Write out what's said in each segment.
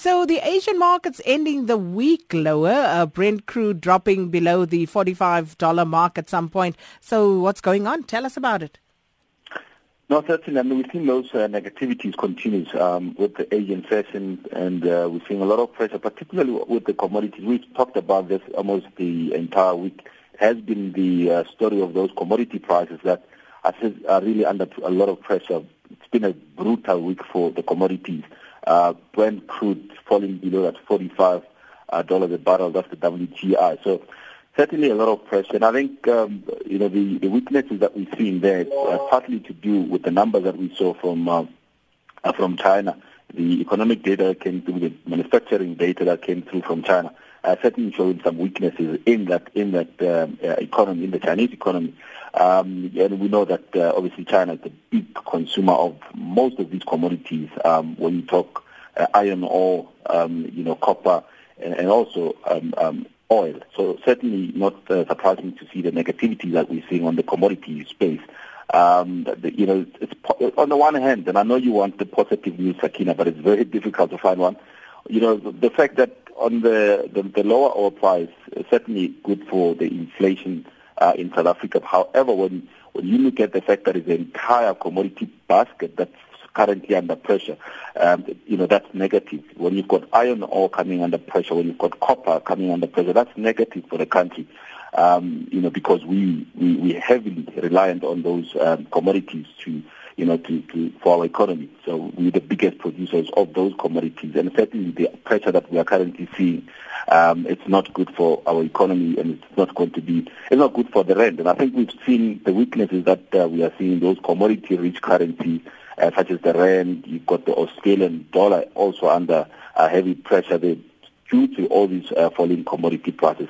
So the Asian markets ending the week lower, uh, Brent crude dropping below the $45 mark at some point. So what's going on? Tell us about it. No, certainly. I mean, we've seen those uh, negativities continues um, with the Asian session, and uh, we're seeing a lot of pressure, particularly with the commodities. We've talked about this almost the entire week. It has been the uh, story of those commodity prices that are really under a lot of pressure. It's been a brutal week for the commodities uh, Brent crude falling below that $45 uh, a barrel. That's the WTI. So certainly a lot of pressure. And I think um, you know the, the weaknesses that we've seen there uh, partly to do with the numbers that we saw from uh, uh, from China. The economic data came through, the manufacturing data that came through from China, uh, certainly showing some weaknesses in that in that um, uh, economy, in the Chinese economy. Um, and we know that uh, obviously China is the big consumer of most of these commodities. Um, when you talk uh, iron ore, um, you know, copper, and, and also um, um, oil. So certainly not uh, surprising to see the negativity that we're seeing on the commodity space. Um, the, you know, it's, on the one hand, and I know you want the positive news, Sakina, but it's very difficult to find one. You know, the, the fact that on the, the, the lower oil price is certainly good for the inflation uh, in South Africa. However, when when you look at the fact that it's an entire commodity basket that's currently under pressure, um, you know, that's negative. When you've got iron ore coming under pressure, when you've got copper coming under pressure, that's negative for the country, um, you know, because we, we, we're heavily reliant on those um, commodities to you know, to, to, for our economy. So we're the biggest producers of those commodities, and certainly the pressure that we are currently seeing, um, it's not good for our economy, and it's not going to be, it's not good for the rand. And I think we've seen the weaknesses that uh, we are seeing those commodity-rich currencies, uh, such as the rand. You've got the Australian dollar also under uh, heavy pressure there due to all these uh, falling commodity prices.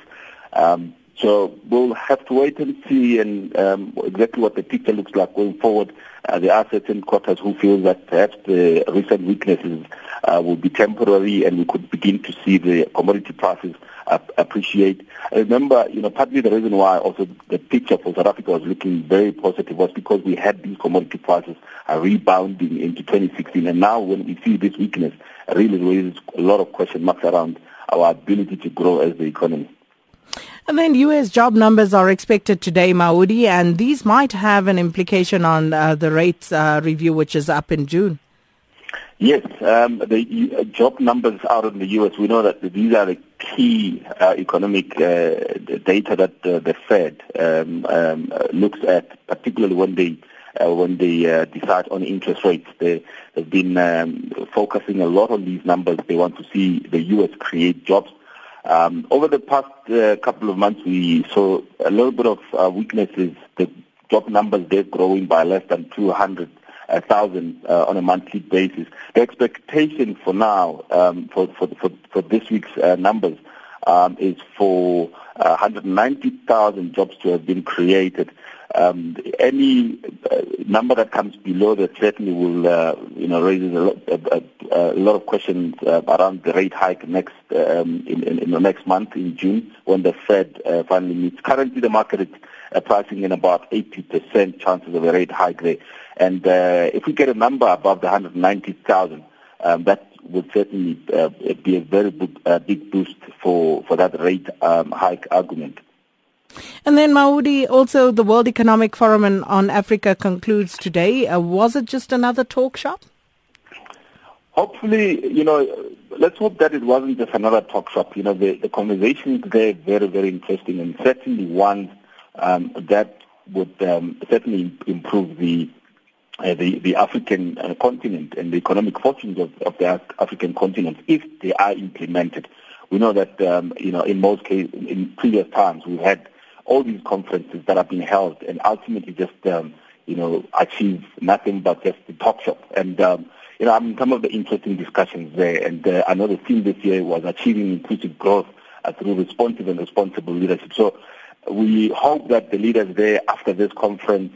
Um, so we'll have to wait and see and um, exactly what the picture looks like going forward. Uh, there are certain quarters who feel that perhaps the recent weaknesses uh, will be temporary and we could begin to see the commodity prices appreciate. I remember, you know, partly the reason why also the picture for South Africa was looking very positive was because we had these commodity prices rebounding into 2016 and now when we see this weakness, it really raises a lot of question marks around our ability to grow as the economy. And then U.S. job numbers are expected today, Maudi, and these might have an implication on uh, the rates uh, review, which is up in June. Yes, um, the uh, job numbers out in the U.S., we know that these are the key uh, economic uh, data that uh, the Fed um, um, looks at, particularly when they when they decide on interest rates. They, have been um, focusing a lot on these numbers. They want to see the U.S. create jobs um, over the past uh, couple of months, we saw a little bit of uh, weaknesses. The job numbers they're growing by less than 200,000 uh, on a monthly basis. The expectation for now, um, for, for, for, for this week's uh, numbers, um, is for 190,000 uh, jobs to have been created. Um, any uh, number that comes below that certainly will, uh, you know, raises a lot, a, a lot of questions uh, around the rate hike next um, in, in, in, the next month in June when the Fed uh, finally meets. Currently, the market is uh, pricing in about 80% chances of a rate hike there, and uh, if we get a number above the 190,000, um, that would certainly be a very big, big boost for for that rate um, hike argument. And then Maudi, also the World Economic Forum on Africa concludes today. Uh, was it just another talk shop? Hopefully, you know, let's hope that it wasn't just another talk shop. You know, the, the conversations there very, very interesting and certainly one um, that would um, certainly improve the uh, the, the African uh, continent and the economic fortunes of, of the African continent if they are implemented. We know that, um, you know, in most cases, in previous times, we've had all these conferences that have been held and ultimately just, um, you know, achieve nothing but just the talk shop. And, um, you know, I mean, some of the interesting discussions there, and uh, the theme this year was achieving inclusive growth uh, through responsive and responsible leadership. So we hope that the leaders there after this conference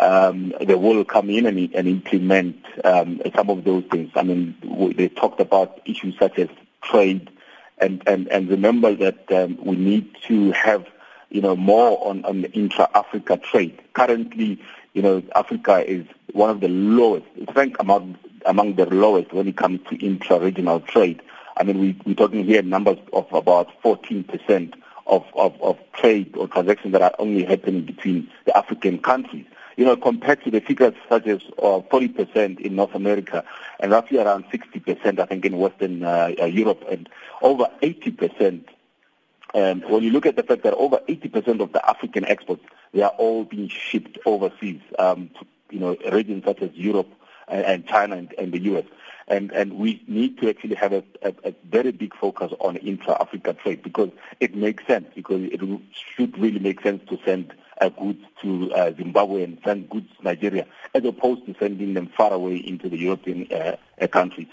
um, they will come in and, and implement um, some of those things. I mean, they talked about issues such as trade, and, and, and remember that um, we need to have you know, more on, on intra-Africa trade. Currently, you know, Africa is one of the lowest, ranked among, among the lowest when it comes to intra-regional trade. I mean, we, we're talking here numbers of about 14% of, of, of trade or transactions that are only happening between the African countries. You know, compared to the figures such as uh, 40% in North America and roughly around 60%, I think, in Western uh, uh Europe and over 80% and when you look at the fact that over 80% of the African exports, they are all being shipped overseas, um, to, you know, regions such as Europe and China and, and, the U.S. And, and we need to actually have a, a, a very big focus on intra-Africa trade because it makes sense, because it should really make sense to send uh, goods to uh, Zimbabwe and send goods to Nigeria as opposed to sending them far away into the European uh, countries.